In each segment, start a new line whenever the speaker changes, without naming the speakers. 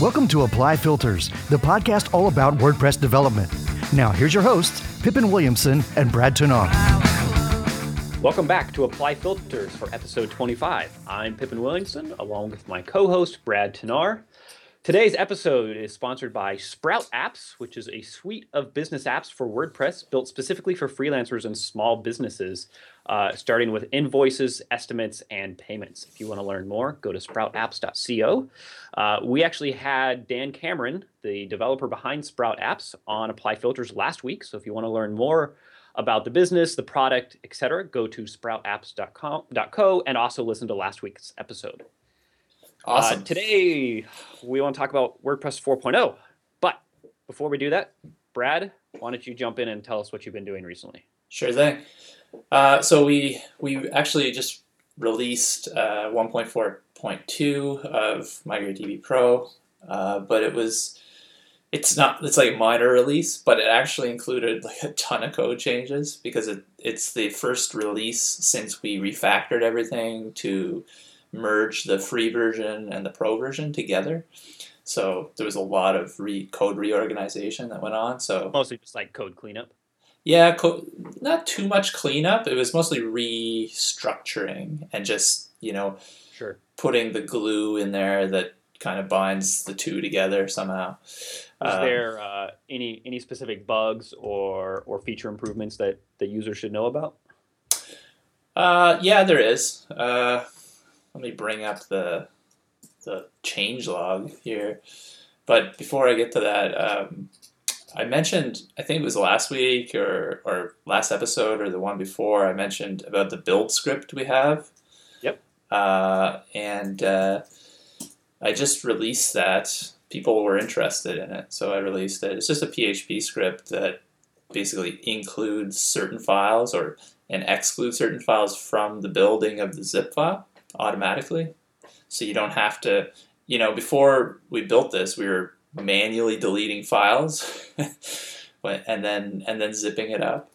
Welcome to Apply Filters, the podcast all about WordPress development. Now, here's your hosts, Pippin Williamson and Brad Touesnard.
Welcome back to Apply Filters for episode 25. I'm Pippin Williamson, along with my co host, Brad Touesnard. Today's episode is sponsored by Sprout Apps, which is a suite of business apps for WordPress built specifically for freelancers and small businesses, uh, starting with invoices, estimates, and payments. If you want to learn more, go to sproutapps.co. Uh, we actually had Dan Cameron, the developer behind Sprout Apps, on Apply Filters last week. So if you want to learn more about the business, the product, etc., go to sproutapps.co and also listen to last week's episode.
Awesome.
Uh, today, we want to talk about WordPress 4.0. But before we do that, Brad, why don't you jump in and tell us what you've been doing recently?
Sure thing. Uh, so we we actually just released uh, 1.4.2 of MigrateDB Pro, uh, but it was it's not it's like a minor release, but it actually included like a ton of code changes because it, it's the first release since we refactored everything to merge the free version and the pro version together. So there was a lot of re- code reorganization that went on. So
Mostly just like code cleanup.
Yeah, co- not too much cleanup. It was mostly restructuring and just you know
Sure.
putting the glue in there that kind of binds the two together somehow.
Is
Um,
there uh, any any specific bugs or or feature improvements that the user should know about?
Uh, yeah, there is. Uh, let me bring up the the change log here. But before I get to that, um, I mentioned I think it was last week or or last episode or the one before I mentioned about the build script we have.
Yep.
Uh, and uh, I just released that. People were interested in it, so I released it. It's just a PHP script that basically includes certain files or and excludes certain files from the building of the zip file automatically. So you don't have to, you know, before we built this, we were manually deleting files and then and then zipping it up.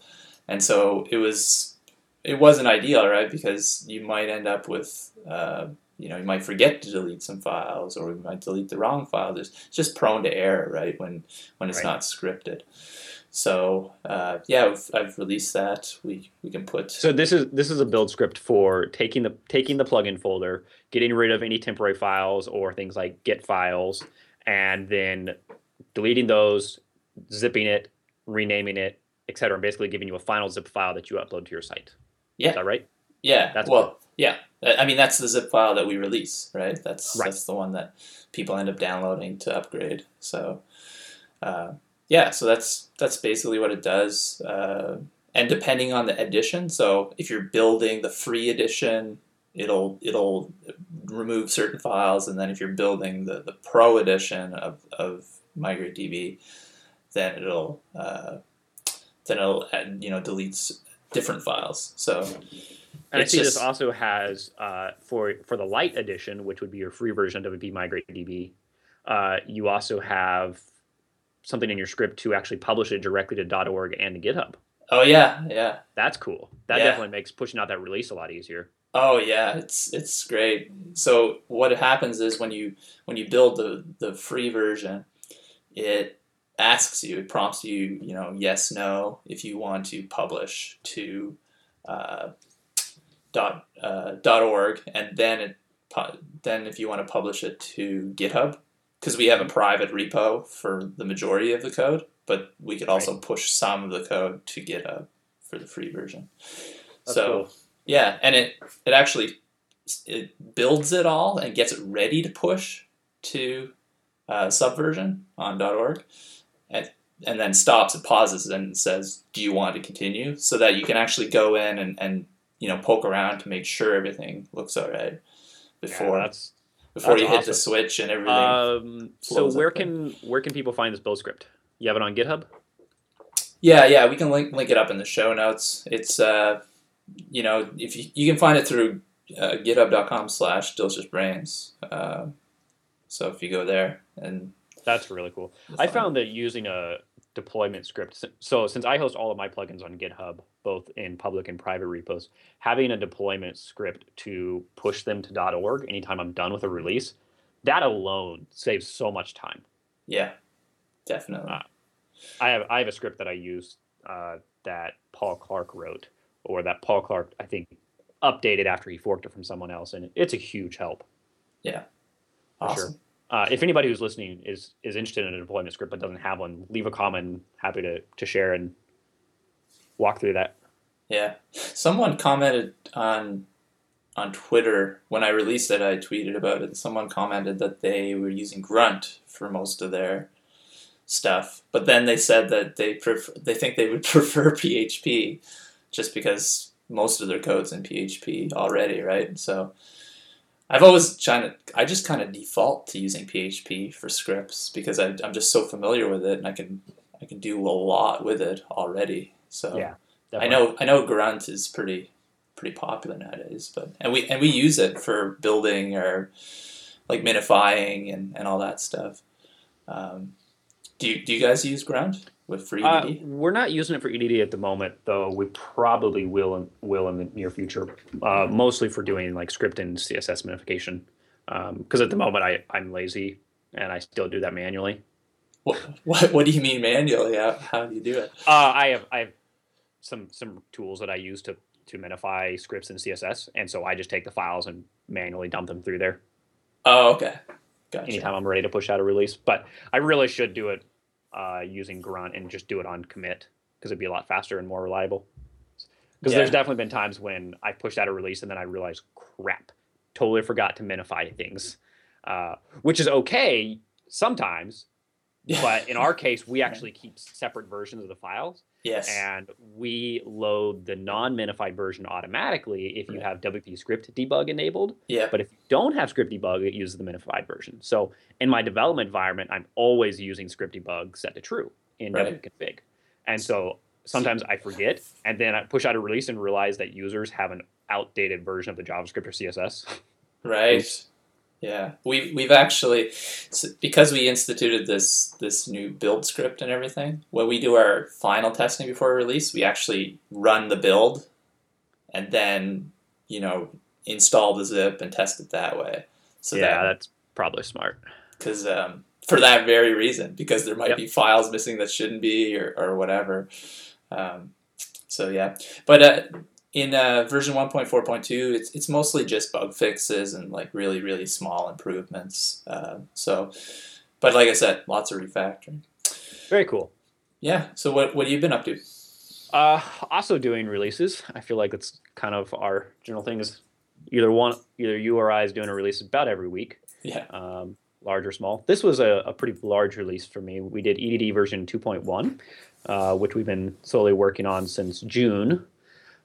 And so it was it wasn't ideal, right? Because you might end up with uh, you know, you might forget to delete some files or you might delete the wrong file. There's it's just prone to error, right? When when it's
Right.
not scripted. So uh, yeah, I've, I've released that. We we can put
So this is this is a build script for taking the taking the plugin folder, getting rid of any temporary files or things like Git files, and then deleting those, zipping it, renaming it, etc., and basically giving you a final zip file that you upload to your site.
yeah
Is that right?
yeah.
That's
well, yeah. I I mean that's the zip file that we release, right? That's
Right.
that's the one that people end up downloading to upgrade. So uh, yeah, so that's that's basically what it does. Uh, and depending on the edition, so if you're building the free edition, it'll it'll remove certain files, and then if you're building the, the pro edition of, of MigrateDB, then it'll uh, then it'll add, you know deletes different files. So
And I see this also has uh, for for the light edition, which would be your free version of WP MigrateDB. Uh, you also have something in your script to actually publish it directly to dot .org and to GitHub.
oh yeah, yeah.
That's cool. That
Yeah.
definitely makes pushing out that release a lot easier.
Oh yeah, it's it's great. So what happens is when you when you build the the free version, it asks you, it prompts you, you know, yes, no, if you want to publish to uh, dot uh, dot org, and then it then if you want to publish it to GitHub, because we have a private repo for the majority of the code, but we could also push some of the code to GitHub for the free version.
That's
so.
cool.
Yeah, and it it actually it builds it all and gets it ready to push to uh, Subversion on .org, and and then stops and pauses and says, "Do you want to continue?" So that you can actually go in and, and you know poke around to make sure everything looks all right before
Yeah, that's
before
that's
you hit the switch and everything.
um, so where
up there.
can where can people find this build script? You have it on GitHub.
Yeah, yeah, we can link link it up in the show notes. It's uh, you know, if you, you can find it through uh, github.com slash delicious brains. Uh, so if you go there and
That's really cool. I found that using a deployment script. So since I host all of my plugins on GitHub, both in public and private repos, having a deployment script to push them to .org anytime I'm done with a release that alone saves so much time.
Yeah, definitely.
Uh, I have I have a script that I use uh, that Paul Clark wrote, or that Paul Clark I think updated after he forked it from someone else, and it's a huge help.
Yeah, awesome.
sure. Uh, if anybody who's listening is is interested in a deployment script but doesn't have one, leave a comment. Happy to to share and walk through that.
Yeah, someone commented on on Twitter when I released it. I tweeted about it. Someone commented that they were using Grunt for most of their stuff, but then they said that they prefer they think they would prefer PHP just because most of their code's in PHP already, right? So I've always trying to I just kind of default to using PHP for scripts because I, I'm just so familiar with it and I can I can do a lot with it already. So
Yeah,
I know I know Grunt is pretty pretty popular nowadays, but and we and we use it for building or like minifying and, and all that stuff. Um, do you do you guys use Grunt with for
Uh, we're not using it for EDD at the moment, though. We probably will in, will in the near future, uh, mostly for doing like script and CSS minification. Because at the moment I I'm lazy and I still do that manually.
what, what what do you mean manually? How, how do you do it?
Uh, I have I have some some tools that I use to to minify scripts in CSS, and so I just take the files and manually dump them through there
Oh, okay, gotcha.
anytime I'm ready to push out a release. But I really should do it uh, using Grunt and just do it on commit because it'd be a lot faster and more reliable. Because
Yeah.
there's definitely been times when I pushed out a release and then I realized, crap, totally forgot to minify things, uh, which is okay sometimes. But in our case, we actually keep separate versions of the files.
yes,
and we load the non-minified version automatically if you have WP script debug enabled.
yeah,
But if you don't have script debug, it uses the minified version. So in my development environment, I'm always using script debug set to true in
Right.
wconfig. And so sometimes I forget, and then I push out a release and realize that users have an outdated version of the JavaScript or CSS.
right. Yeah, we've we've actually because we instituted this this new build script and everything. When we do our final testing before release, we actually run the build, and then you know install the zip and test it that way. So
yeah,
that
that's probably smart.
because um, for that very reason, because there might
Yep.
be files missing that shouldn't be or, or whatever. Um, so yeah, but uh, in uh, version 1.4.2, it's it's mostly just bug fixes and like really really small improvements. Uh, so, but like I said, lots of refactoring.
Very cool.
Yeah. So what what have you been up to?
Uh, also doing releases. I feel like it's kind of our general thing is either one, either you or I is doing a release about every week,
Yeah.
um, large or small. This was a, a pretty large release for me. We did EDD version 2.1, uh, which we've been slowly working on since June,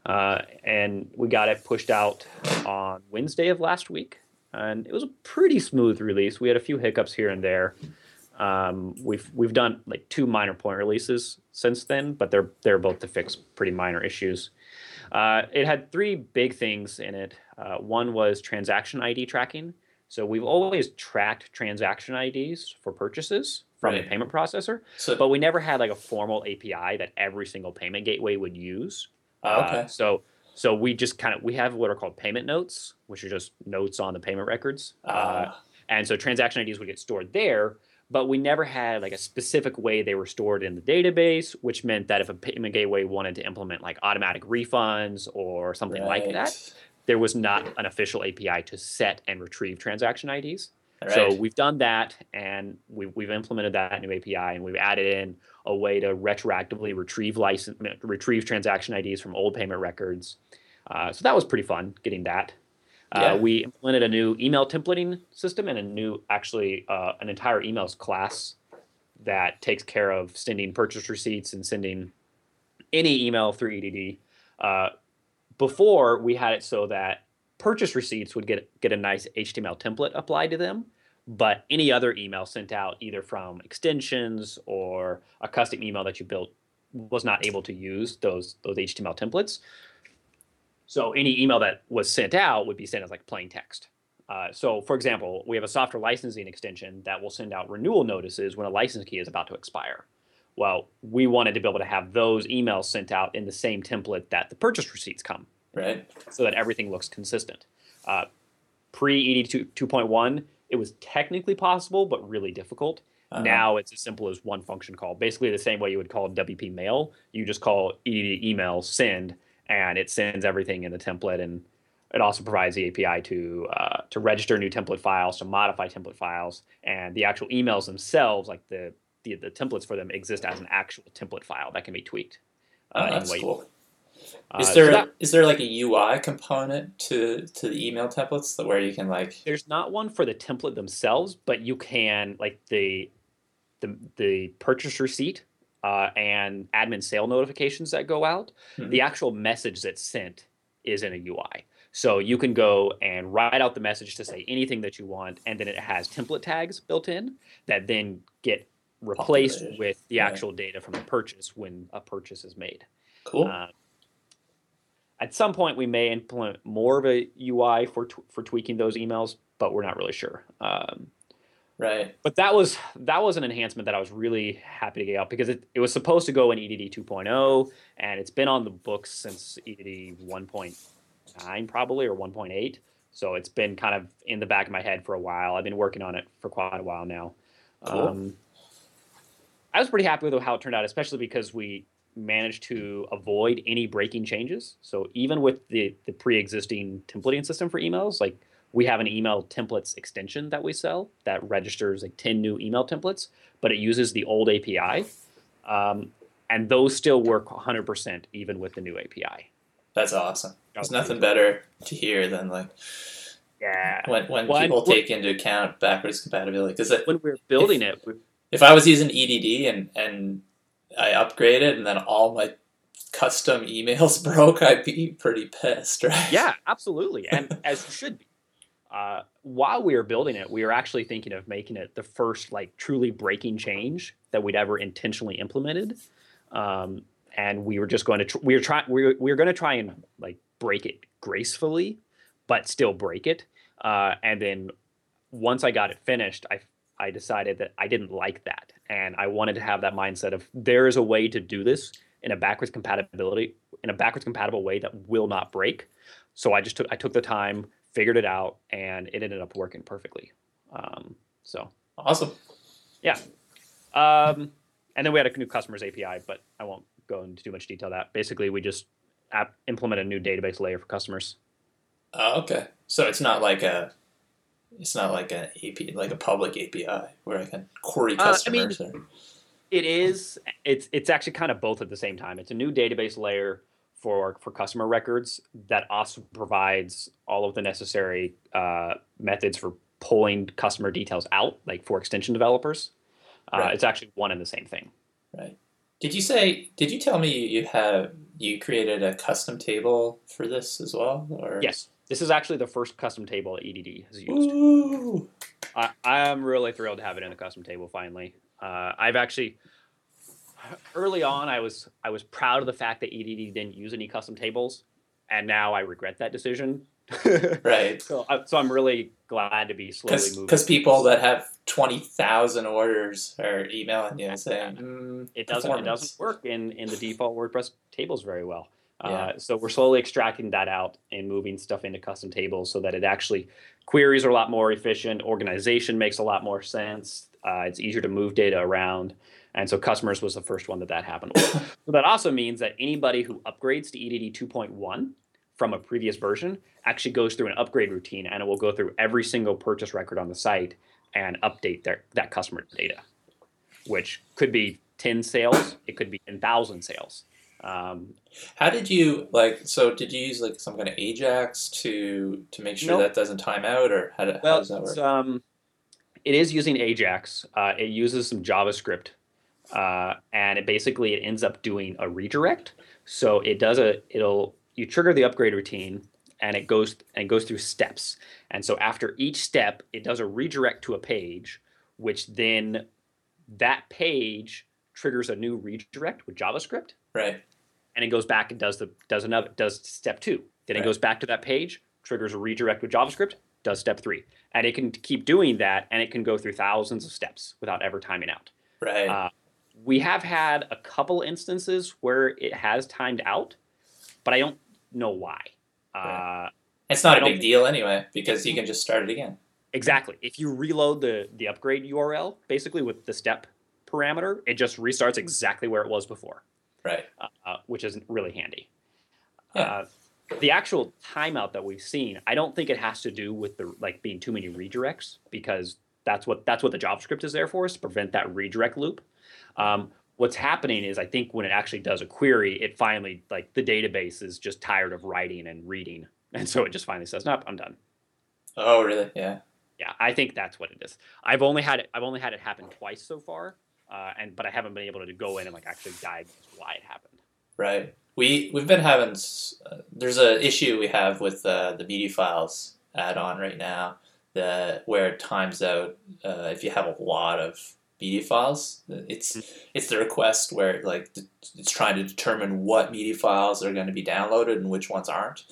uh, and we got it pushed out on Wednesday of last week, and it was a pretty smooth release. We had a few hiccups here and there. Um, we've we've done like two minor point releases since then, but they're they're both to fix pretty minor issues. Uh, it had three big things in it. Uh, one was transaction ID tracking. So we've always tracked transaction IDs for purchases from
Right.
the payment processor,
So
but we never had like a formal API that every single payment gateway would use.
Oh, okay.
Uh, so so we just kind of we have what are called payment notes, which are just notes on the payment records. Uh,
uh,
and so transaction IDs would get stored there, but we never had like a specific way they were stored in the database, which meant that if a payment gateway wanted to implement like automatic refunds or something like that, there was not an official API to set and retrieve transaction IDs.
Right.
So we've done that, and we've, we've implemented that new API, and we've added in a way to retroactively retrieve license, retrieve transaction IDs from old payment records. Uh, so that was pretty fun getting that.
Yeah.
Uh, we implemented a new email templating system and a new, actually, uh, an entire emails class that takes care of sending purchase receipts and sending any email through EDD. Uh, before we had it so that purchase receipts would get get a nice HTML template applied to them, but any other email sent out either from extensions or a custom email that you built was not able to use those those HTML templates. So any email that was sent out would be sent as like plain text. Uh, so, for example, we have a software licensing extension that will send out renewal notices when a license key is about to expire. Well, we wanted to be able to have those emails sent out in the same template that the purchase receipts come
right.
so that everything looks consistent. Uh, Pre ED 2.1, it was technically possible, but really difficult.
Uh-huh.
Now it's as simple as one function call. Basically, the same way you would call WP mail. You just call email send, and it sends everything in the template. And it also provides the API to uh, to register new template files, to modify template files, and the actual emails themselves, like the the, the templates for them, exist as an actual template file that can be tweaked.
Oh,
uh, in
that's cool.
Uh,
Is
so
there
that-
is there like a UI component to to the email templates that where you can like
there's not one for the template themselves, but you can like the the the purchase receipt uh, and admin sale notifications that go out.
Mhm.
The actual message that's sent is in a UI. So you can go and write out the message to say anything that you want, and then it has template tags built in that then get replaced
Populated.
with the
Yeah.
actual data from the purchase when a purchase is made.
cool?
Uh, at some point, we may implement more of a UI for for tweaking those emails, but we're not really sure. Um,
right.
but that was that was an enhancement that I was really happy to get out because it, it was supposed to go in EDD 2.0 and it's been on the books since EDD 1.9 probably or 1.8. So it's been kind of in the back of my head for a while. I've been working on it for quite a while now.
Cool.
Um, I was pretty happy with how it turned out, especially because we managed to avoid any breaking changes. So even with the the pre-existing templating system for emails, like we have an email templates extension that we sell that registers like 10 new email templates, but it uses the old API. Um, and those still work 100% even with the new API.
That's awesome. There's nothing better to hear than like
Yeah.
when when
Well,
people take into account backwards compatibility. Because
When we were building it, we,
if I was using EDD and and I upgraded and then all my custom emails broke, I'd be pretty pissed, right?
yeah, absolutely, and as you should be. Uh, while we were building it, we were actually thinking of making it the first like truly breaking change that we'd ever intentionally implemented, um, and we were just going to tr- we were trying we were, we were going to try and like break it gracefully, but still break it. Uh, and then once I got it finished, I I decided that I didn't like that, and I wanted to have that mindset of there is a way to do this in a backwards compatibility in a backwards compatible way that will not break. So I just took I took the time, figured it out, and it ended up working perfectly. Um, so
Awesome. Yeah.
Um, and then we had a new customers API, but I won't go into too much detail. That basically we just app, implement a new database layer for customers.
Oh, okay. So it's not like a it's not like an API like a public API where I can query
Uh, I mean-
customers or
It is. It's it's actually kind of both at the same time. It's a new database layer for for customer records that also provides all of the necessary uh, methods for pulling customer details out, like for extension developers. Uh,
Right.
It's actually one and the same thing.
right. Did you say did you tell me you have you created a custom table for this as well? Or
Yes, this is actually the first custom table that EDD has used.
Ooh.
I, I'm really thrilled to have it in the custom table finally. Uh, I've actually early on I was I was proud of the fact that EDD didn't use any custom tables, and now I regret that decision.
Right.
so, I, so I'm really glad to be slowly moving.
Because people that have twenty thousand orders are emailing you and saying mm,
it doesn't it doesn't work in in the default WordPress tables very well.
Yeah.
Uh, so we're slowly extracting that out and moving stuff into custom tables so that it actually queries are a lot more efficient. Organization makes a lot more sense. Uh, it's easier to move data around, and so customers was the first one that that happened with. so that also means that anybody who upgrades to EDD 2.1 from a previous version actually goes through an upgrade routine, and it will go through every single purchase record on the site and update their that customer data, which could be 10 sales, it could be 10,000 sales. Um,
How did you like? So did you use like some kind of Ajax to to make sure
Nope.
that doesn't time out, or how, do, how does that
it's,
work?
um, it is using Ajax. Uh, it uses some JavaScript, uh, and it basically it ends up doing a redirect. So it does a it'll you trigger the upgrade routine, and it goes and goes through steps. And so after each step, it does a redirect to a page, which then that page triggers a new redirect with JavaScript.
right.
And it goes back and does the does another does step two. Then it goes back to that page, triggers a redirect with JavaScript, does step three, and it can keep doing that, and it can go through thousands of steps without ever timing out.
Right.
Uh, we have had a couple instances where it has timed out, but I don't know why. Uh,
it's not
I
a big deal anyway because you can just start it again.
Exactly. If you reload the the upgrade URL, basically with the step parameter, it just restarts exactly where it was before,
Right.
uh, which is really handy.
Yeah.
Uh, the actual timeout that we've seen, I don't think it has to do with the like being too many redirects because that's what that's what the JavaScript is there for is to prevent that redirect loop. Um, what's happening is I think when it actually does a query, it finally like the database is just tired of writing and reading, and so it just finally says, "Nope, I'm done."
Oh, really? Yeah.
Yeah, I think that's what it is. I've only had it. I've only had it happen twice so far, uh, and but I haven't been able to go in and like actually diagnose why it happened.
Right. We we've been having. Uh, there's a issue we have with uh, the media files add-on right now. The where it times out uh, if you have a lot of media files. It's it's the request where like it's trying to determine what media files are going to be downloaded and which ones aren't.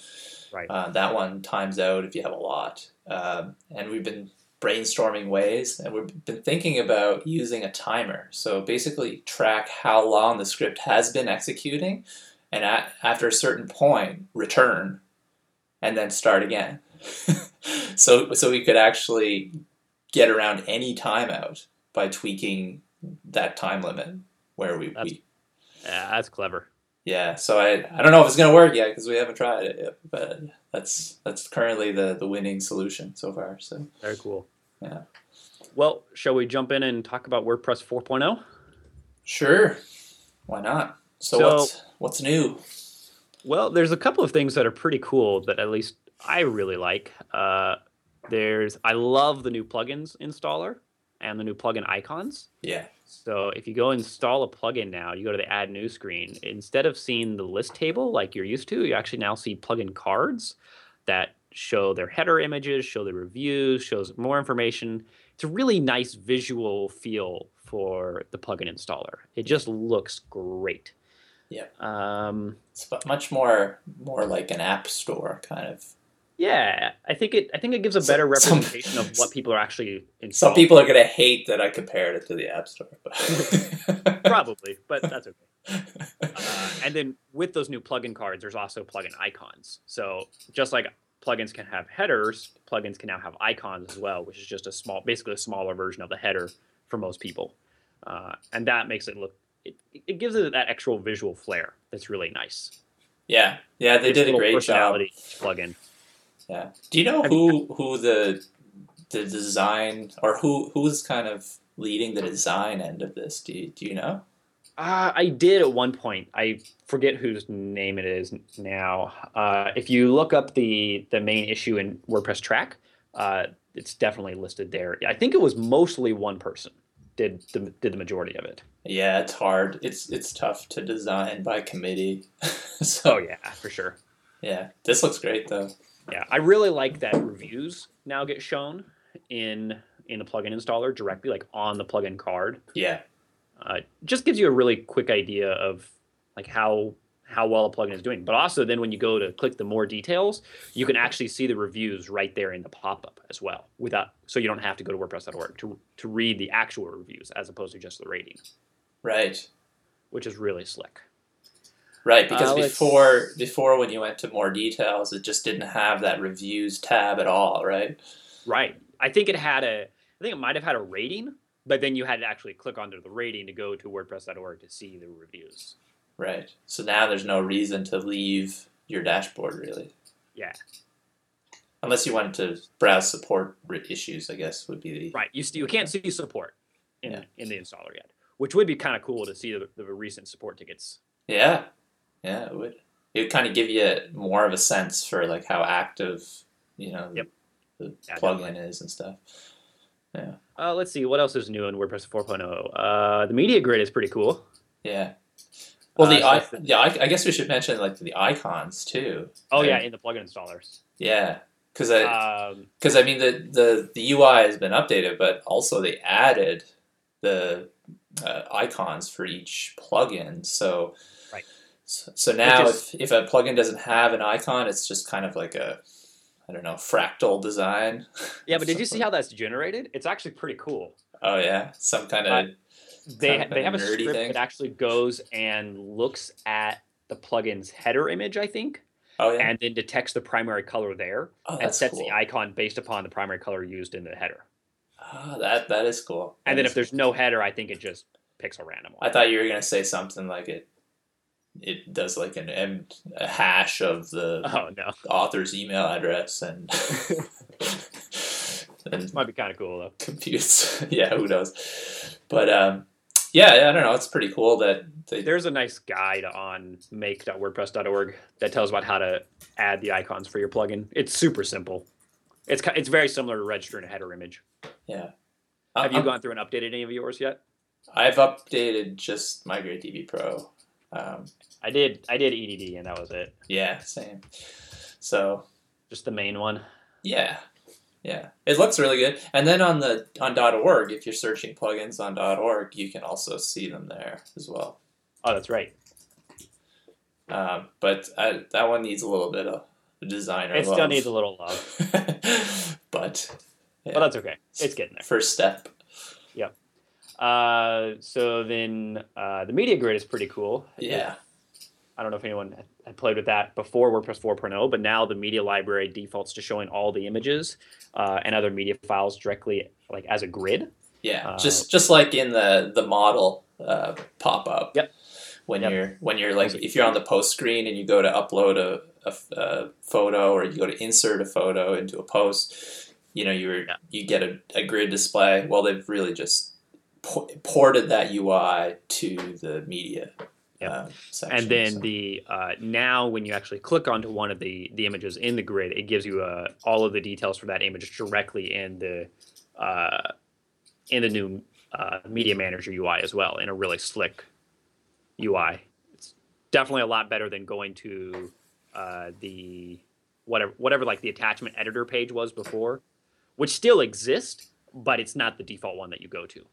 Right.
Uh, that one times out if you have a lot. Um, and we've been brainstorming ways, and we've been thinking about using a timer. So basically, track how long the script has been executing, and at, after a certain point, return, and then start again. so so we could actually get around any timeout by tweaking that time limit where we,
That's-
we
Yeah, that's clever.
Yeah, so I, I don't know if it's gonna work yet because we haven't tried it yet, but that's that's currently the, the winning solution so far. So
Very cool.
Yeah.
Well, shall we jump in and talk about WordPress oh? 4.0?
sure, why not? So,
So-
what's what's new?
Well, there's a couple of things that are pretty cool that at least I really like. Uh, there's I love the new plugins installer and the new plugin icons.
Yeah,
So if you go install a plugin now, you go to the add new screen. Instead of seeing the list table like you're used to, you actually now see plugin cards that show their header images, show the reviews, shows more information. It's a really nice visual feel for the plugin installer. It just looks great.
Yeah.
Um,
it's much more more like an app store kind of.
Yeah, I think it. I think it gives a better
some-
representation of what people are actually installing.
Some people are gonna hate that I compared it to the app store, but
probably, but that's okay. Uh, and then with those new plugin cards, there's also plugin icons. So just like plugins can have headers, plugins can now have icons as well, which is just a small, basically a smaller version of the header for most people. Uh, and that makes it look, it, it gives it that extra visual flair that's really nice.
yeah, yeah, they
Gives
did a great job.
to plugin.
Yeah. Do you know who who the the design or who who's kind of leading the design end of this? Do you, do you know?
Uh, I did at one point. I forget whose name it is now. Uh, if you look up the the main issue in WordPress Trac, uh, it's definitely listed there. I think it was mostly one person did the did the majority of it.
Yeah, it's hard. It's it's tough to design by committee. so
Oh yeah, for sure.
yeah, this looks great though.
Yeah, I really like that reviews now get shown in in the plugin installer directly, like on the plugin card.
Yeah,
uh, just gives you a really quick idea of like how how well a plugin is doing. But also then when you go to click the more details, you can actually see the reviews right there in the pop-up as well. Without so you don't have to go to WordPress.org to to read the actual reviews as opposed to just the rating,
right,
which is really slick.
Right. Because
Uh,
before before when you went to more details, it just didn't have that reviews tab at all, right?
Right. I think it had a I think it might have had a rating, but then you had to actually click onto the rating to go to WordPress.org to see the reviews.
Right. So now there's no reason to leave your dashboard really,
Yeah.
unless you wanted to browse support issues. I guess would be the
Right. You st- you can't see support in
Yeah.
in the installer yet, which would be kind of cool to see the, the recent support tickets.
Yeah, yeah, it would. It would kind of give you more of a sense for like how active, you know,
Yep.
the plugin is and stuff. Yeah.
Uh, let's see what else is new in WordPress 4.0. Uh, the media grid is pretty cool.
Yeah. Well, the
Uh, so
I,
the-
yeah, I, I guess we should mention like the icons too.
Oh yeah, in the plugin installers.
yeah, because I
Um,
because I mean the, the the UI has been updated, but also they added the uh, icons for each plugin. So. So, so now,
is-
if if a plugin doesn't have an icon, it's just kind of like a I don't know fractal design.
yeah, but did you see how that's generated? It's actually pretty cool.
Oh yeah, some kind of
Uh, They
Kind of
they have a script
thing.
that actually goes and looks at the plugin's header image, I think,
Oh yeah.
and then detects the primary color there
oh,
and sets
cool.
the icon based upon the primary color used in the header.
Ah, that that is cool.
And then if there's no header, I think it just picks a random one.
I thought you were gonna say something like it. It does like an M, a hash of the
oh no,
author's email address and and
might be kind of cool though.
computes. yeah, who knows? But um, yeah, I don't know. It's pretty cool that they.
There's a nice guide on make.wordpress.org that tells about how to add the icons for your plugin. It's super simple. It's it's very similar to registering a header image.
Yeah.
Have you
I'm-
gone through and updated any of yours yet?
I've updated just MigrateDB Pro. Um,
I did. I did EDD, and that was it.
yeah, same. So
Just the main one.
yeah, yeah, it looks really good. And then on the on .org, if you're searching plugins on .org, you can also see them there as well.
Oh, that's right.
Um, but I, that one needs a little bit of designer.
It still
love.
needs a little love,
but yeah,
but that's okay. It's getting there.
first step.
Uh, so then uh, the media grid is pretty cool.
Yeah,
I don't know if anyone had played with that before WordPress 4.0, but now the media library defaults to showing all the images uh, and other media files directly, like as a grid.
yeah.
Uh,
just just like in the the modal uh, pop up.
Yep.
When
Yep.
you're when you're like if you're on the post screen and you go to upload a photo or you go to insert a photo into a post, you know you're
Yeah.
you get a, a grid display. Well, they've really just ported that UI to the media.
Yep.
Uh, section,
and then
so-
the uh, now when you actually click onto one of the the images in the grid, it gives you uh, all of the details for that image directly in the uh, in the new uh, media manager UI as well in a really slick UI. It's definitely a lot better than going to uh, the whatever whatever like the attachment editor page was before, which still exists, but it's not the default one that you go to.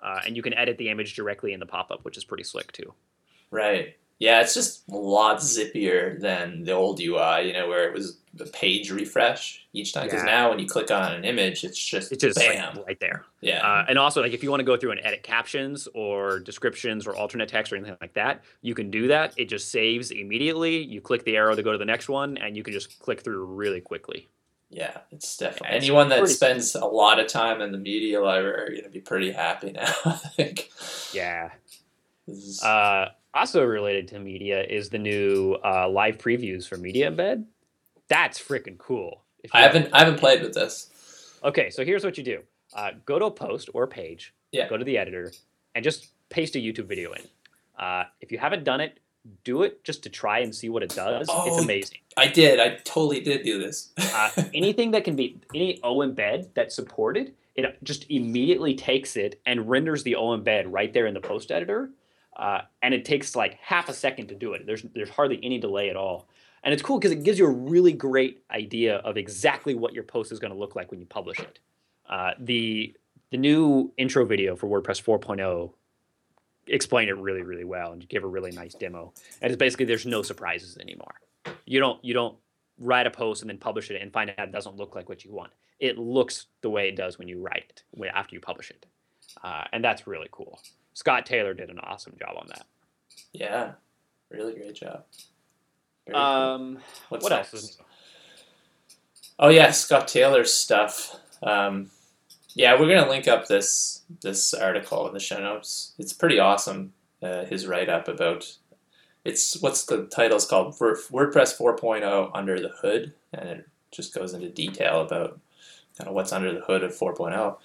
Uh, and you can edit the image directly in the pop-up, which is pretty slick too.
Right. Yeah, it's just a lot zippier than the old UI, you know, where it was a page refresh each time. Because
Yeah.
now when you click on an image, it's just,
It's just like,
bam.
right there.
yeah.
Uh, and also, like if you want to go through and edit captions or descriptions or alternate text or anything like that, you can do that. It just saves immediately. You click the arrow to go to the next one, and you can just click through really quickly.
yeah, it's definitely.
Yeah,
Anyone that spends a lot of time in the media library are going to be pretty happy now, I think.
Yeah.
Is-
Uh, also related to media is the new uh, live previews for Media Embed. That's freaking cool.
I haven't I haven't played with this.
Okay, so here's what you do: uh, go to a post or a page,
Yeah.
go to the editor, and just paste a YouTube video in. Uh, if you haven't done it, do it just to try and see what it does.
Oh,
it's amazing.
I did. I totally did do this.
Uh, anything that can be any oEmbed that's supported, it just immediately takes it and renders the O embed right there in the post editor. Uh, and it takes like half a second to do it. There's there's hardly any delay at all. And it's cool because it gives you a really great idea of exactly what your post is going to look like when you publish it. Uh, the the new intro video for WordPress 4.0 explained it really really well and give a really nice demo. And it's basically there's no surprises anymore. You don't you don't write a post and then publish it and find out it doesn't look like what you want. It looks the way it does when you write it after you publish it, uh, and that's really cool. Scott Taylor did an awesome job on that.
yeah, really great job. Very cool.
Um,
What's
what
next?
else is new?
Oh yeah, Scott Taylor's stuff. Um, yeah, we're gonna link up this this article in the show notes. It's pretty awesome. Uh, his write up about it's what's the title's called WordPress 4.0 under the hood, and it just goes into detail about kind of what's under the hood of oh. 4.0.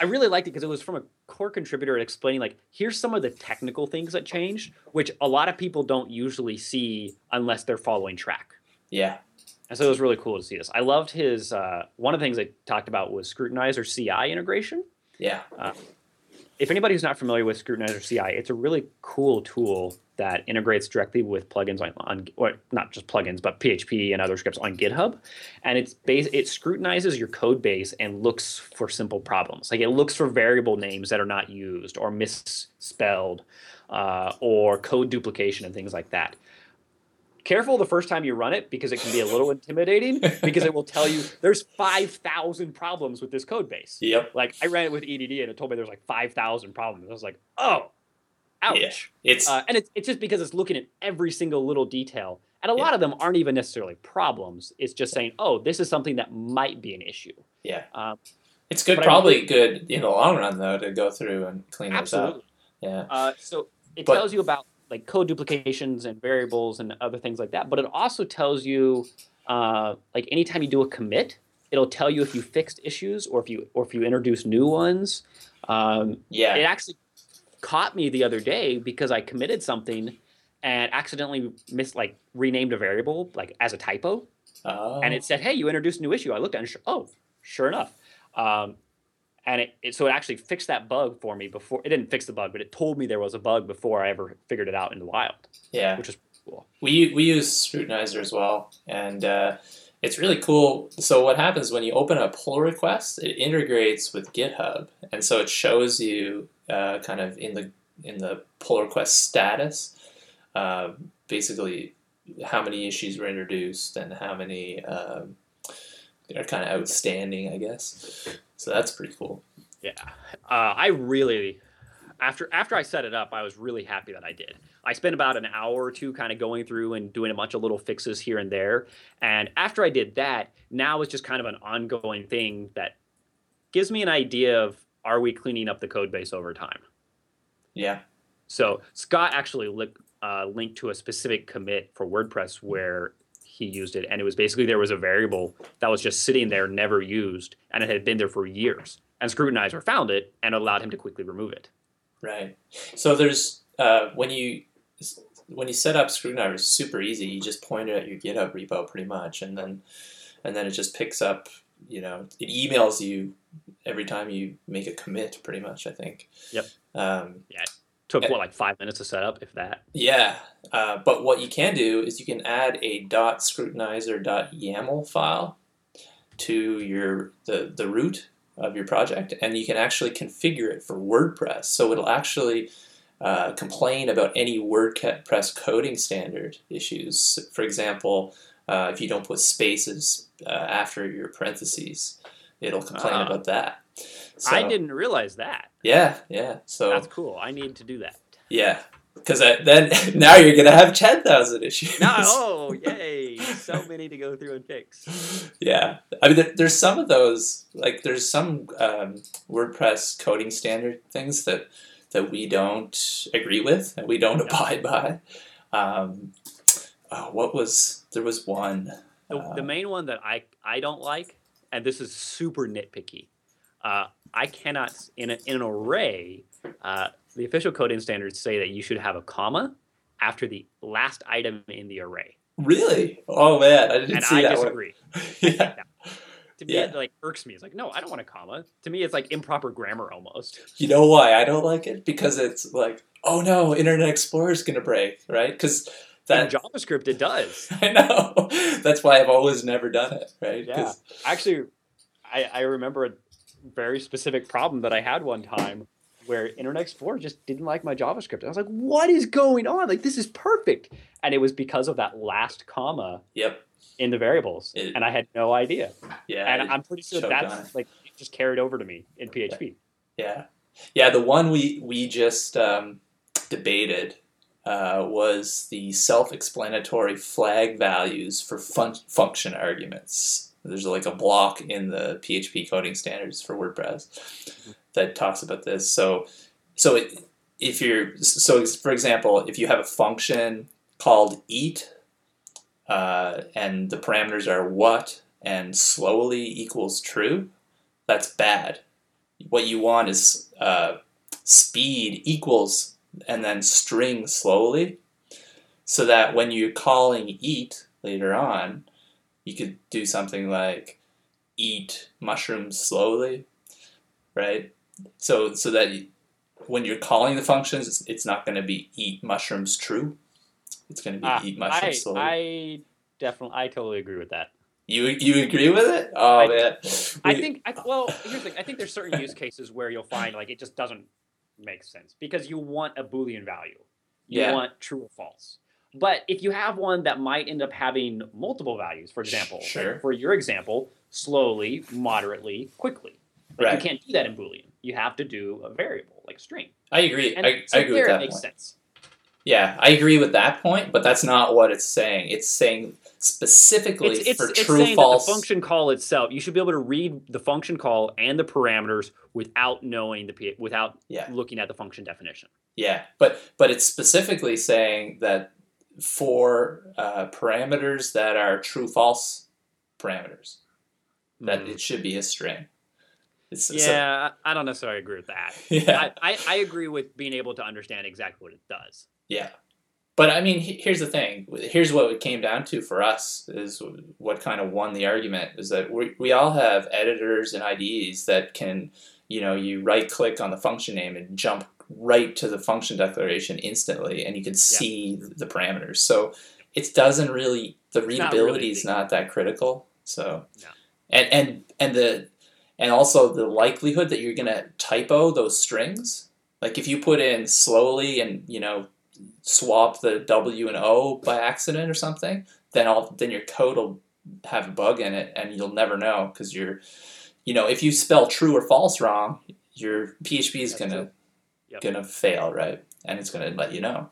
I really liked it because it was from a core contributor explaining like here's some of the technical things that changed, which a lot of people don't usually see unless they're following Trac.
Yeah,
And so it was really cool to see this. I loved his uh, one of the things I talked about was Scrutinizer CI integration.
yeah,
if anybody who's not familiar with Scrutinizer CI, it's a really cool tool that integrates directly with plugins on, on or not just plugins, but PHP and other scripts on GitHub. And it's base it scrutinizes your code base and looks for simple problems. Like it looks for variable names that are not used or misspelled uh, or code duplication and things like that. Careful the first time you run it because it can be a little intimidating because it will tell you there's 5,000 problems with this code base.
yep.
Like I ran it with EDD and it told me there's like five thousand problems. I was like, oh, ouch.
Yeah. It's
Uh, and it's it's just because it's looking at every single little detail And a
Yeah.
lot of them aren't even necessarily problems. It's just saying, oh, this is something that might be an issue.
Yeah.
Um,
It's good,
But I
probably good in the long run though, to go through and clean
absolutely.
up. Yeah.
Uh, so it
But-
tells you about like code duplications and variables and other things like that. But it also tells you, uh, like anytime you do a commit, it'll tell you if you fixed issues or if you or if you introduce new ones. Um,
Yeah.
it actually caught me the other day because I committed something and accidentally mis like renamed a variable like as a typo,
Oh.
and it said, "Hey, you introduced a new issue." I looked at it and sure, oh, sure enough. Um, and it, it so it actually fixed that bug for me before it didn't fix the bug, but it told me there was a bug before I ever figured it out in the wild,
yeah.
which is cool.
We we use Scrutinizer as well, and uh, it's really cool. So what happens when you open a pull request? It integrates with GitHub, and so it shows you uh, kind of in the in the pull request status, uh, basically how many issues were introduced and how many um, are kind of outstanding, I guess. So that's pretty cool.
Yeah, uh, I really after after I set it up, I was really happy that I did. I spent about an hour or two kind of going through and doing a bunch of little fixes here and there. And after I did that, now it's just kind of an ongoing thing that gives me an idea of are we cleaning up the code base over time.
Yeah.
So Scott actually li- uh, linked to a specific commit for WordPress where he used it, and it was basically there was a variable that was just sitting there, never used, and it had been there for years. And Scrutinizer found it and allowed him to quickly remove it.
Right. So there's uh, when you when you set up Scrutinizer, it's super easy. You just point it at your GitHub repo pretty much, and then and then it just picks up. You know, it emails you every time you make a commit. Pretty much, I think.
Yep.
Um,
Took
Eh.
what like five minutes to set up, if that.
yeah, uh, but what you can do is you can add a .scrutinizer.yaml file to your the the root of your project, and you can actually configure it for WordPress. So it'll actually uh, complain about any WordPress coding standard issues. For example, uh, if you don't put spaces uh, after your parentheses, it'll complain
Ah.
about that. So,
I didn't realize that.
Yeah, yeah. So
That's cool. I need to do that.
yeah, because then now you're gonna have ten thousand issues.
No, oh, yay! So many to go through and fix.
yeah, I mean, there, there's some of those. Like, there's some um, WordPress coding standard things that that we don't agree with and we don't
Yeah.
abide by. Um, oh, what was there was one.
The,
Uh,
the main one that I I don't like, and this is super nitpicky. Uh, I cannot in, a, in an array. Uh, the official coding standards say that you should have a comma after the last item in the array,
Really? Oh man, I didn't
and
see
I
that
disagree.
one. yeah.
To me,
Yeah.
it like irks me. It's like, no, I don't want a comma. To me, it's like improper grammar almost.
You know why I don't like it? Because it's like, oh no, Internet Explorer is gonna break, right? Because
In
that
JavaScript, it does.
I know. That's why I've always never done it, right?
Yeah. Actually, I, I remember a very specific problem that I had one time where Internet Explorer just didn't like my JavaScript. I was like, what is going on? Like, this is perfect. And it was because of that last comma
Yep.
in the variables.
It-
and I had no idea.
Yeah.
and I'm pretty sure
choked on
that's like just carried over to me in PHP.
Yeah, yeah. The one we we just um, debated uh, was the self-explanatory flag values for fun- function arguments. There's like a block in the PHP coding standards for WordPress that talks about this. So, so it, if you're so for example, if you have a function called eat, uh, and the parameters are what and slowly equals true, that's bad what you want is uh, speed equals and then string slowly so that when you're calling eat later on you could do something like eat mushrooms slowly right so so that you, when you're calling the functions it's, it's not going to be eat mushrooms true it's going to be
Ah,
eat
I,
mushrooms slowly
I definitely, I totally agree with that.
you you agree with it oh
I-
man
I think, I, well, here's the thing. I think there's certain use cases where you'll find like it just doesn't make sense because you want a Boolean value. You
Yeah.
want true or false. But if you have one that might end up having multiple values, for example, like for your example, slowly, moderately, quickly. Like
Right.
you can't do that in Boolean. You have to do a variable, like a string.
i agree
And
I,
so
I agree
there
with
it makes
point.
sense.
Yeah, I agree with that point, but that's not what it's saying. It's saying specifically
It's, it's,
for
it's
true
saying
false.
that the function call itself, you should be able to read the function call and the parameters without knowing the without
Yeah.
looking at the function definition.
Yeah, but but it's specifically saying that for uh, parameters that are true false parameters, that
Mm.
it should be a string. It's,
yeah, I I don't necessarily agree with that.
yeah,
I, I, I agree with being able to understand exactly what it does.
yeah. But I mean, here's the thing. Here's what it came down to for us is what kind of won the argument is that we, we all have editors and IDEs that can, you know, you right click on the function name and jump right to the function declaration instantly, and you can see the parameters. So it doesn't really the readability
really
is not that critical. So
No.
and and and the and also the likelihood that you're gonna typo those strings. Like if you put in slowly and you know swap the W and O by accident or something, then all then your code will have a bug in it, and you'll never know because you're, you know, if you spell true or false wrong, your PHP is
That's
gonna
true. Yep.
gonna fail, right? And it's gonna let you know.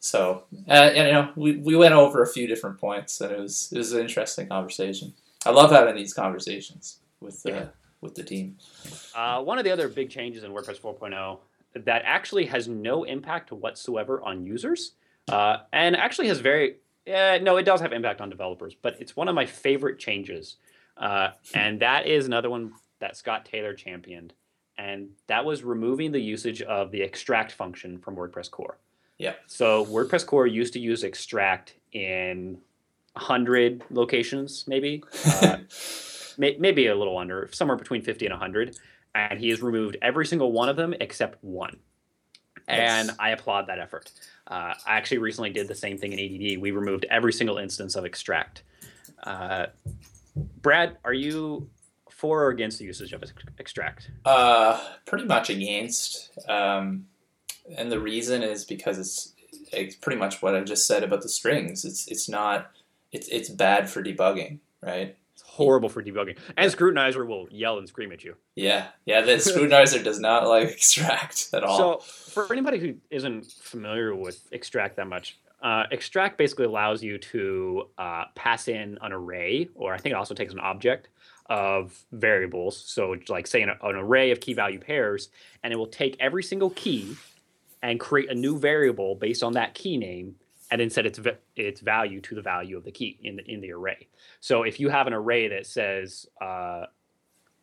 So, uh, and, you know, we, we went over a few different points, and it was it was an interesting conversation. I love having these conversations with the
Yeah.
with the team.
Uh, one of the other big changes in WordPress 4.0 that actually has no impact whatsoever on users, uh, and actually has very uh, no, it does have impact on developers, but it's one of my favorite changes, uh, and that is another one that Scott Taylor championed, and that was removing the usage of the extract function from WordPress core.
Yeah.
So WordPress core used to use extract in 100 locations, maybe. Uh, may, maybe a little under, somewhere between 50 and 100. And he has removed every single one of them except one. And I applaud that effort. Uh, I actually recently did the same thing in EDD. We removed every single instance of extract. Uh, Brad, are you for or against the usage of extract?
Uh, pretty much against. Um, and the reason is because it's it's pretty much what I just said about the strings. It's it's not it's it's bad for debugging, right?
It's horrible for debugging. And Scrutinizer will yell and scream at you.
Yeah, yeah. The scrutinizer does not like extract at all.
So, for anybody who isn't familiar with extract that much, uh, extract basically allows you to uh, pass in an array, or I think it also takes an object of variables. So, like say an, an array of key value pairs, and it will take every single key and create a new variable based on that key name, and then set its its value to the value of the key in the in the array. So, if you have an array that says uh,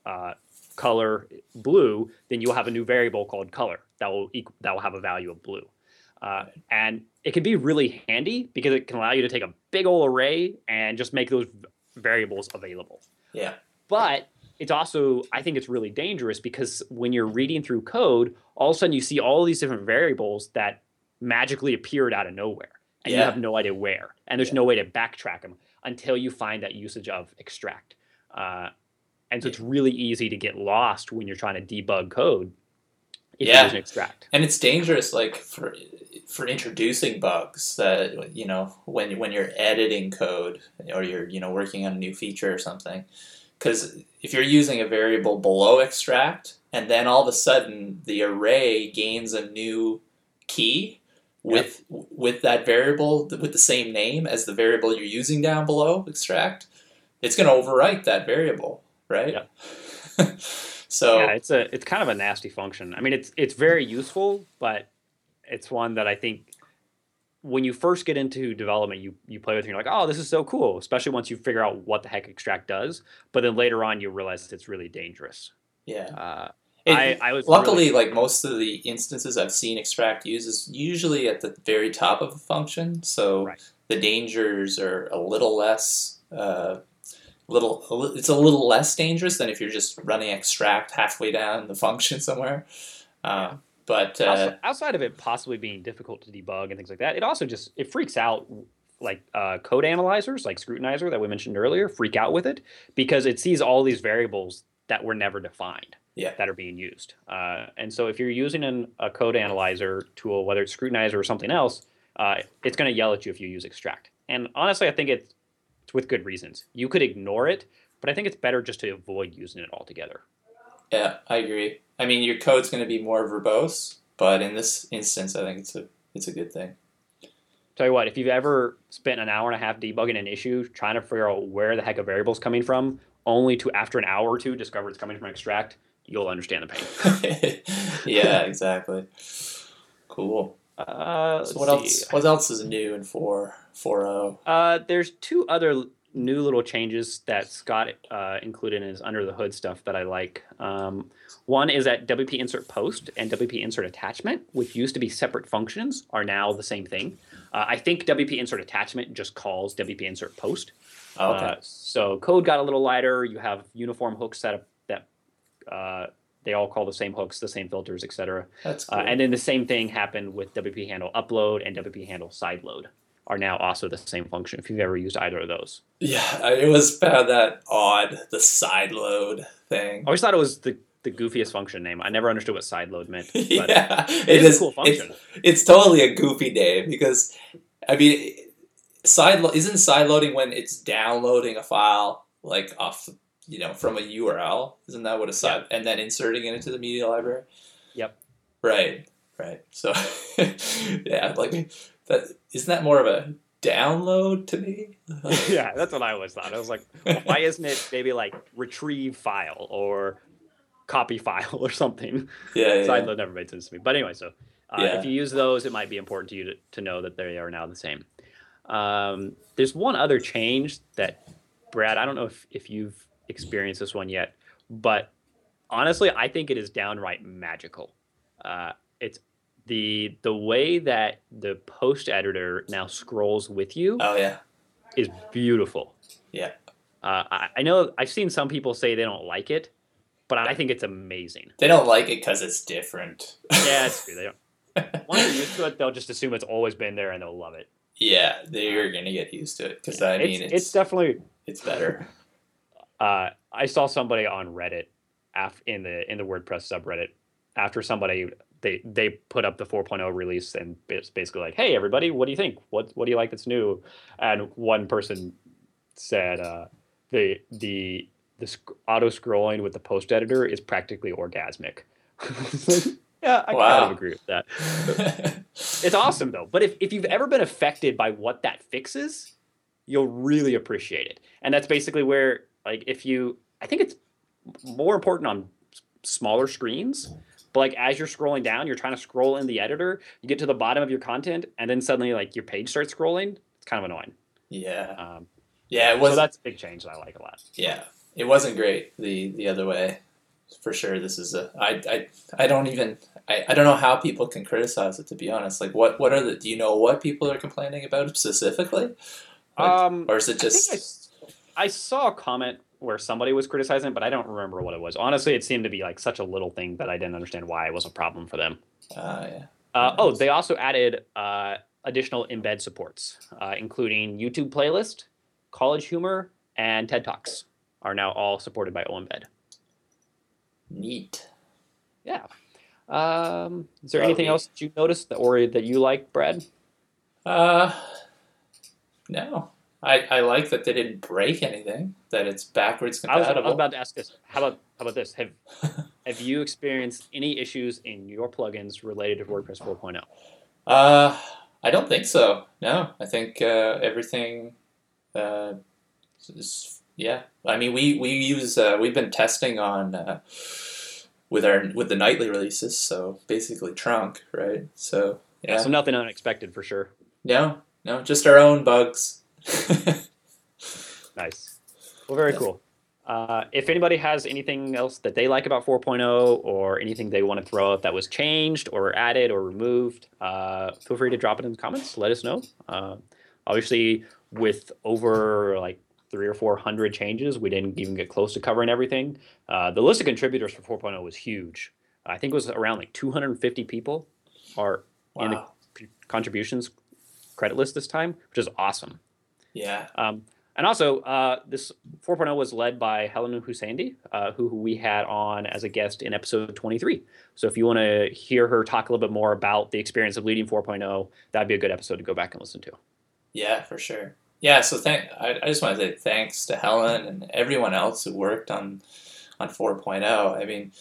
uh, color blue, then you'll have a new variable called color that will equal, that will have a value of blue. Uh, and it can be really handy because it can allow you to take a big old array and just make those variables available.
yeah,
But it's also, I think it's really dangerous because when you're reading through code, all of a sudden you see all these different variables that magically appeared out of nowhere and you have no idea where. And there's
Yeah.
no way to backtrack them until you find that usage of extract. Uh, and so it's really easy to get lost when you're trying to debug code if
Yeah.
using extract.
and it's dangerous, like for for introducing bugs that you know when when you're editing code or you're you know working on a new feature or something. Because if you're using a variable below extract, and then all of a sudden the array gains a new key with with that variable with the same name as the variable you're using down below extract, it's going to overwrite that variable, right? so
yeah, it's a it's kind of a nasty function. I mean, it's it's very useful, but it's one that I think when you first get into development, you you play with it and you're like, oh, this is so cool, especially once you figure out what the heck extract does. But then later on, you realize it's really dangerous.
yeah.
Uh, I, I was
Luckily,
really-
like most of the instances I've seen extract use is usually at the very top of a function, so
Right.
the dangers are a little less. Uh, little, it's a little less dangerous than if you're just running extract halfway down the function somewhere. Uh, But uh,
outside, outside of it possibly being difficult to debug and things like that, it also just it freaks out like uh, code analyzers like Scrutinizer that we mentioned earlier freak out with it because it sees all these variables that were never defined
Yeah.
that are being used. Uh, and so if you're using an, a code analyzer tool, whether it's Scrutinizer or something else, uh, it's going to yell at you if you use extract. And honestly, I think it's, it's with good reasons. You could ignore it, but I think it's better just to avoid using it altogether.
Yeah, I agree. I mean, your code's going to be more verbose, but in this instance, I think it's a it's a good thing.
Tell you what, if you've ever spent an hour and a half debugging an issue, trying to figure out where the heck a variable's coming from, only to after an hour or two discover it's coming from extract, you'll understand the pain.
yeah, exactly. Cool.
Uh,
So what
see.
else? What else is new in four four oh?
Uh, there's two other new little changes that Scott uh, included in his under the hood stuff that I like. Um, one is that WP insert post and WP insert attachment, which used to be separate functions, are now the same thing. Uh, I think WP insert attachment just calls WP insert post.
Oh, okay.
Uh, so code got a little lighter. You have uniform hooks set up that uh, they all call the same hooks, the same filters, etc.
That's cool.
Uh, and then the same thing happened with WP handle upload and WP handle sideload are now also the same function if you've ever used either of those.
yeah, it was found that odd. The side load thing.
I always thought it was the, the goofiest function name. I never understood what sideload meant. But
yeah,
it is, a cool function.
It's, totally a goofy name because, I mean, side lo- isn't side loading when it's downloading a file like off, you know, from a URL. Isn't that what a side? And then inserting it into the media library.
Yep.
Right. Right. So, yeah, like that. Isn't that more of a download to me?
yeah, that's what I always thought. I was like, why isn't it maybe like retrieve file or copy file or something?
Yeah. yeah,
Sideload never made sense to me. But anyway, so uh,
Yeah.
if you use those, it might be important to you to, to know that they are now the same. Um, there's one other change that, Brad, I don't know if, if you've experienced this one yet, but honestly, I think it is downright magical. Uh, it's the the way that the post editor now scrolls with you
Oh yeah.
is beautiful.
Yeah.
Uh, I, I know I've seen some people say they don't like it, but I think it's amazing.
They don't like it because it's different.
Yeah, it's true. They don't. Once they're used to it, they'll just assume it's always been there and they'll love it.
yeah, they're gonna get used to it because I mean
it's,
it's
it's definitely.
it's better.
Uh, I saw somebody on Reddit, af- in the in the WordPress subreddit, after somebody they they put up the 4.0 release and it's basically like, hey everybody, what do you think? What what do you like that's new? And one person said uh, the the the sc- auto scrolling with the post editor is practically orgasmic. yeah, I kind of agree with that. It's awesome though. But if, if you've ever been affected by what that fixes, you'll really appreciate it. And that's basically where, like, if you, I think it's more important on smaller screens. But like as you're scrolling down, you're trying to scroll in the editor, you get to the bottom of your content, and then suddenly like your page starts scrolling. It's kind of annoying.
yeah,
Um,
yeah, it was.
so that's a big change that I like a lot.
yeah, it wasn't great the the other way, for sure. This is a I I I don't even I, I don't know how people can criticize it to be honest. Like what what are the do you know what people are complaining about specifically? Like,
Um,
or is it
I
just
I s- I, saw a comment where somebody was criticizing, it, but I don't remember what it was. Honestly, it seemed to be like such a little thing that I didn't understand why it was a problem for them.
uh, yeah
Uh, oh, they also added uh, additional embed supports, uh, including YouTube playlist, College Humor, and TED Talks are now all supported by oEmbed.
neat?
Yeah. Um, is there anything else that you noticed that, or that you like, Brad?
Uh, no. I, I like that they didn't break anything. That it's backwards
I was, I
compatible.
was about to ask this. How about how about this? Have have you experienced any issues in your plugins related to WordPress oh? 4.0?
Uh, I don't think so. No, I think uh, everything. Uh, is, yeah, I mean, we we use uh, we've been testing on uh, with our with the nightly releases. So basically, trunk, right? So yeah,
So nothing unexpected for sure.
no, no, just our own bugs.
Nice. Well, very cool. Uh, if anybody has anything else that they like about 4.0 or anything they want to throw out that was changed or added or removed, uh, feel free to drop it in the comments. Let us know. Uh, obviously, with over like three or four hundred changes, we didn't even get close to covering everything. Uh, the list of contributors for 4.0 was huge. I think it was around like 250 people are in the contributions credit list this time, which is awesome.
Yeah.
Um, and also, uh, this 4.0 was led by Helen Hou-Sandí, uh, who, who we had on as a guest in episode 23. So if you want to hear her talk a little bit more about the experience of leading 4.0, that'd be a good episode to go back and listen to.
Yeah, for sure. Yeah, so thank I, I just want to say thanks to Helen and everyone else who worked on on 4.0. I mean,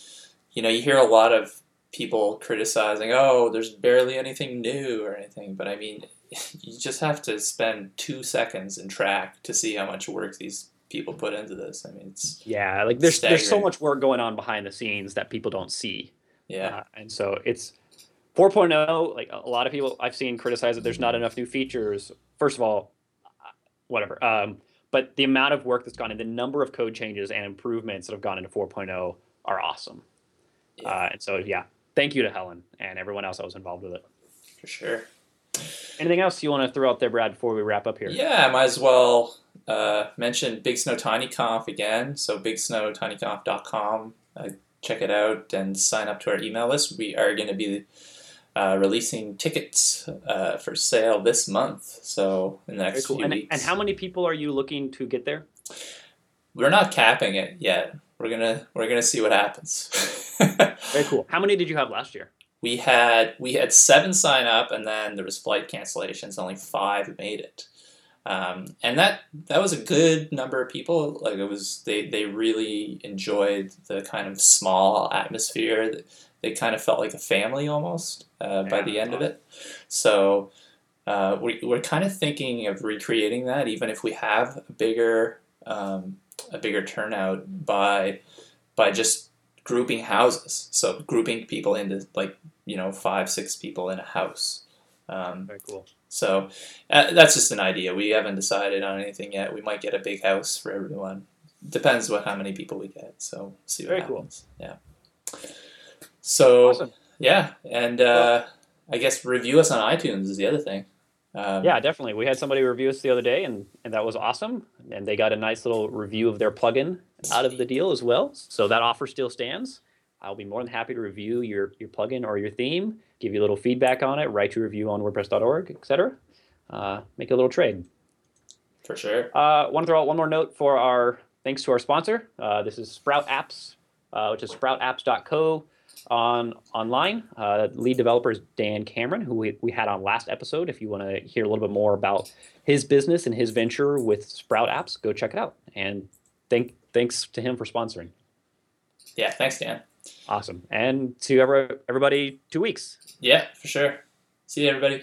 you know, you hear a lot of people criticizing, oh, there's barely anything new or anything. But I mean, you just have to spend two seconds in Trac to see how much work these people put into this. I mean, it's
Yeah, like there's there's so much work going on behind the scenes that people don't see.
yeah,
Uh, and so it's 4.0 like a lot of people I've seen criticize that there's not enough new features. First of all, uh, whatever. Um, but the amount of work that's gone in, the number of code changes and improvements that have gone into 4.0 are awesome.
Yeah.
Uh, and so yeah, thank you to Helen and everyone else that was involved with it.
for sure.
Anything else you want to throw out there, Brad, before we wrap up here?
Yeah, I might as well uh, mention Big Snow Tiny Conf again. So bigsnowtinyconf.com. Uh, check it out and sign up to our email list. We are going to be uh, releasing tickets uh, for sale this month. So in the next
cool.
few
And,
weeks.
and how many people are you looking to get there?
We're not capping it yet. We're gonna we're gonna see what happens.
Very cool. How many did you have last year?
we had we had seven sign up and then there was flight cancellations. Only five made it. Um, and that that was a good number of people. Like it was they they really enjoyed the kind of small atmosphere. That they kind of felt like a family almost uh, by the end of it. So uh, we, we're kind of thinking of recreating that even if we have a bigger um, a bigger turnout by by just grouping houses. So grouping people into like you know five six people in a house. Um,
Very cool.
so uh, that's just an idea. We haven't decided on anything yet. We might get a big house for everyone. Depends what how many people we get. So see what
Very cool.
yeah. So
Awesome.
yeah. And uh, i guess review us on itunes is the other thing um,
Yeah, definitely. We had somebody review us the other day, and, and that was awesome. And they got a nice little review of their plugin out of the deal as well. So that offer still stands. I'll be more than happy to review your, your plugin or your theme, give you a little feedback on it, write your review on WordPress.org, etc. Uh, make a little trade.
for sure
Uh, want to throw out one more note for our thanks to our sponsor. Uh, this is Sprout Apps, uh, which is sproutapps.co on online. Uh, lead developer is Dan Cameron, who we, we had on last episode. If you want to hear a little bit more about his business and his venture with Sprout Apps, go check it out. And thank thanks to him for sponsoring.
yeah thanks dan
Awesome. And to ever, everybody, two weeks.
yeah for sure see you everybody